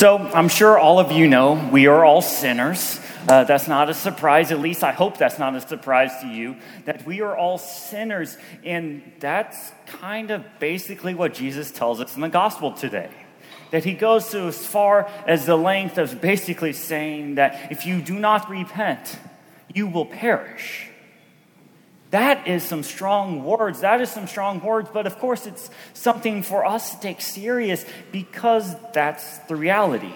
So I'm sure all of you know we are all sinners. Uh, that's not a surprise, at least I hope that's not a surprise to you, that we are all sinners. And that's kind of basically what Jesus tells us in the gospel today. That he goes to as far as the length of basically saying that if you do not repent, you will perish. That is some strong words. That is some strong words, but of course, it's something for us to take serious because that's the reality.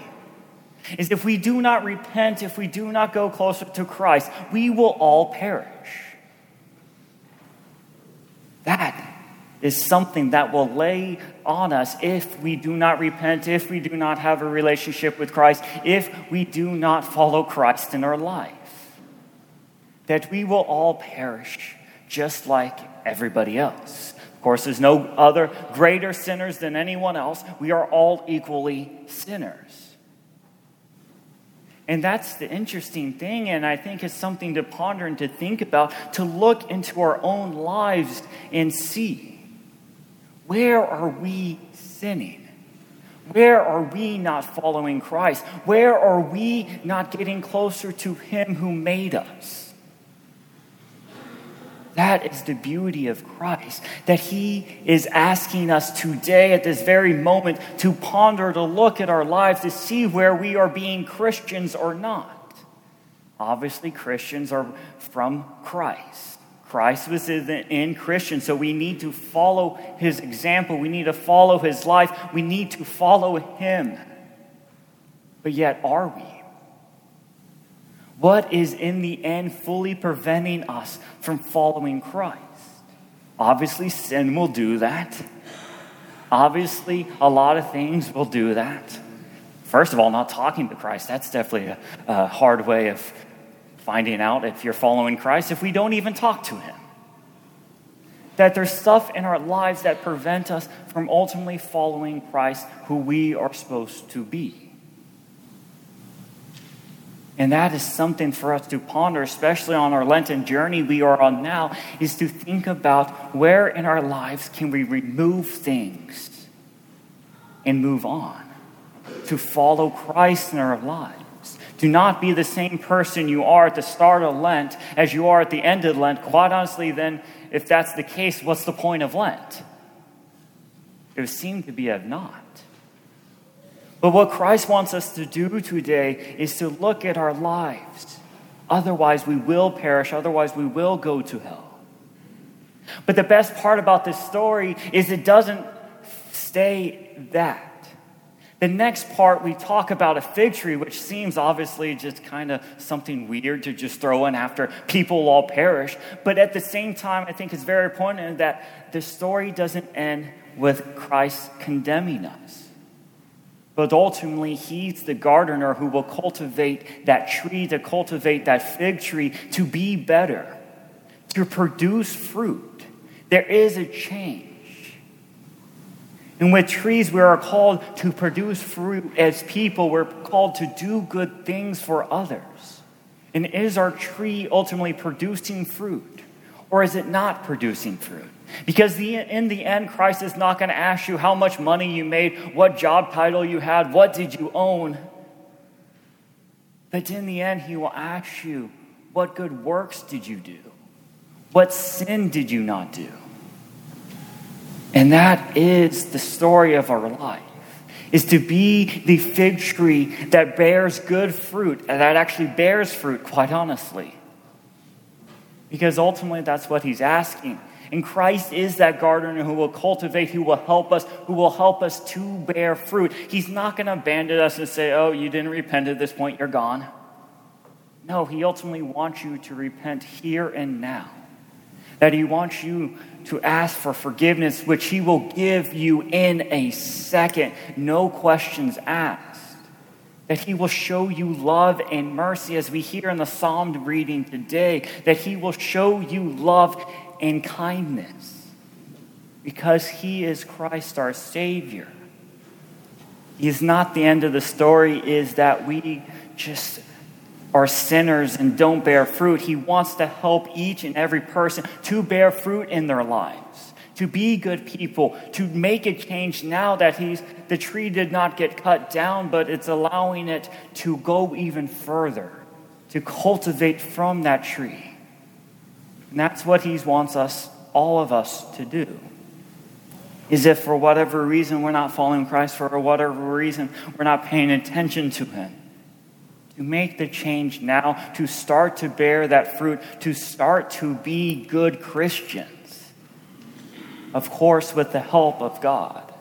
Is if we do not repent, if we do not go closer to Christ, we will all perish. That is something that will lay on us if we do not repent, if we do not have a relationship with Christ, if we do not follow Christ in our life. That we will all perish just like everybody else. Of course, there's no other greater sinners than anyone else. We are all equally sinners. And that's the interesting thing, and I think it's something to ponder and to think about, to look into our own lives and see where are we sinning? Where are we not following Christ? Where are we not getting closer to Him who made us? That is the beauty of Christ, that He is asking us today, at this very moment, to ponder, to look at our lives, to see where we are being Christians or not. Obviously, Christians are from Christ. Christ was in Christian, so we need to follow His example. We need to follow His life. We need to follow Him. But yet, are we? What is in the end fully preventing us from following Christ? Obviously, sin will do that. Obviously, a lot of things will do that. First of all, not talking to Christ. That's definitely a, a hard way of finding out if you're following Christ if we don't even talk to Him. That there's stuff in our lives that prevent us from ultimately following Christ, who we are supposed to be. And that is something for us to ponder, especially on our Lenten journey we are on now, is to think about where in our lives can we remove things and move on, to follow Christ in our lives. Do not be the same person you are at the start of Lent as you are at the end of Lent. Quite honestly, then, if that's the case, what's the point of Lent? It would seem to be of not. But what Christ wants us to do today is to look at our lives. Otherwise, we will perish. Otherwise, we will go to hell. But the best part about this story is it doesn't stay that. The next part, we talk about a fig tree, which seems obviously just kind of something weird to just throw in after people all perish. But at the same time, I think it's very important that the story doesn't end with Christ condemning us. But ultimately, he's the gardener who will cultivate that tree, to cultivate that fig tree to be better, to produce fruit. There is a change. And with trees, we are called to produce fruit as people. We're called to do good things for others. And is our tree ultimately producing fruit? Or is it not producing fruit? Because the, in the end, Christ is not going to ask you how much money you made, what job title you had, what did you own. But in the end, he will ask you, what good works did you do? What sin did you not do? And that is the story of our life. Is to be the fig tree that bears good fruit, and that actually bears fruit, quite honestly. Because ultimately, that's what he's asking. And Christ is that gardener who will cultivate, who will help us, who will help us to bear fruit. He's not going to abandon us and say, oh, you didn't repent at this point, you're gone. No, He ultimately wants you to repent here and now. That He wants you to ask for forgiveness, which He will give you in a second, no questions asked. That He will show you love and mercy, as we hear in the psalm reading today, that He will show you love and kindness because he is Christ our Savior. He is not the end of the story, is that we just are sinners and don't bear fruit. He wants to help each and every person to bear fruit in their lives, to be good people, to make a change now that he's, the tree did not get cut down, but it's allowing it to go even further, to cultivate from that tree. And that's what he wants us, all of us, to do. Is if for whatever reason we're not following Christ, for whatever reason we're not paying attention to him, to make the change now, to start to bear that fruit, to start to be good Christians of course, with the help of God.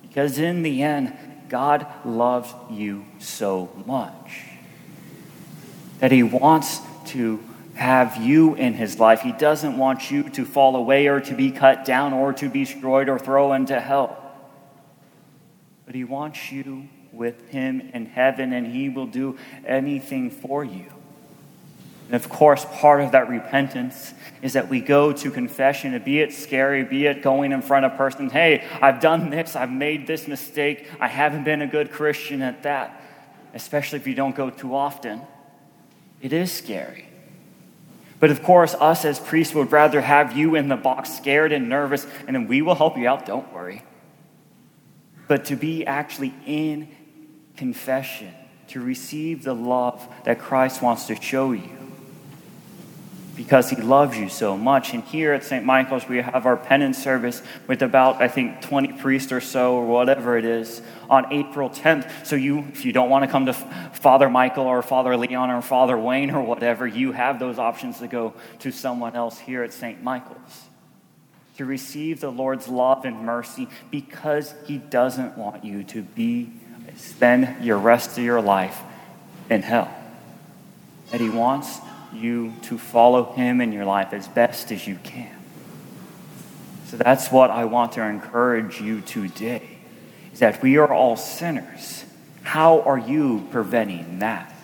Because in the end, God loves you so much that He wants to have you in His life. He doesn't want you to fall away or to be cut down or to be destroyed or thrown into hell. But He wants you with Him in heaven, and He will do anything for you. And of course, part of that repentance is that we go to confession, be it scary, be it going in front of a person, hey, I've done this, I've made this mistake, I haven't been a good Christian at that, especially if you don't go too often. It is scary. But of course, us as priests would rather have you in the box scared and nervous, and then we will help you out, don't worry. But to be actually in confession, to receive the love that Christ wants to show you because he loves you so much. And here at St. Michael's, we have our penance service with about, I think, 20 priests or so, or whatever it is, on April 10th. So you, if you don't want to come to Father Michael or Father Leon or Father Wayne or whatever, you have those options to go to someone else here at St. Michael's to receive the Lord's love and mercy because he doesn't want you to be spend your rest of your life in hell. That he wants you to follow Him in your life as best as you can. So that's what I want to encourage you today is that we are all sinners. How are you preventing that?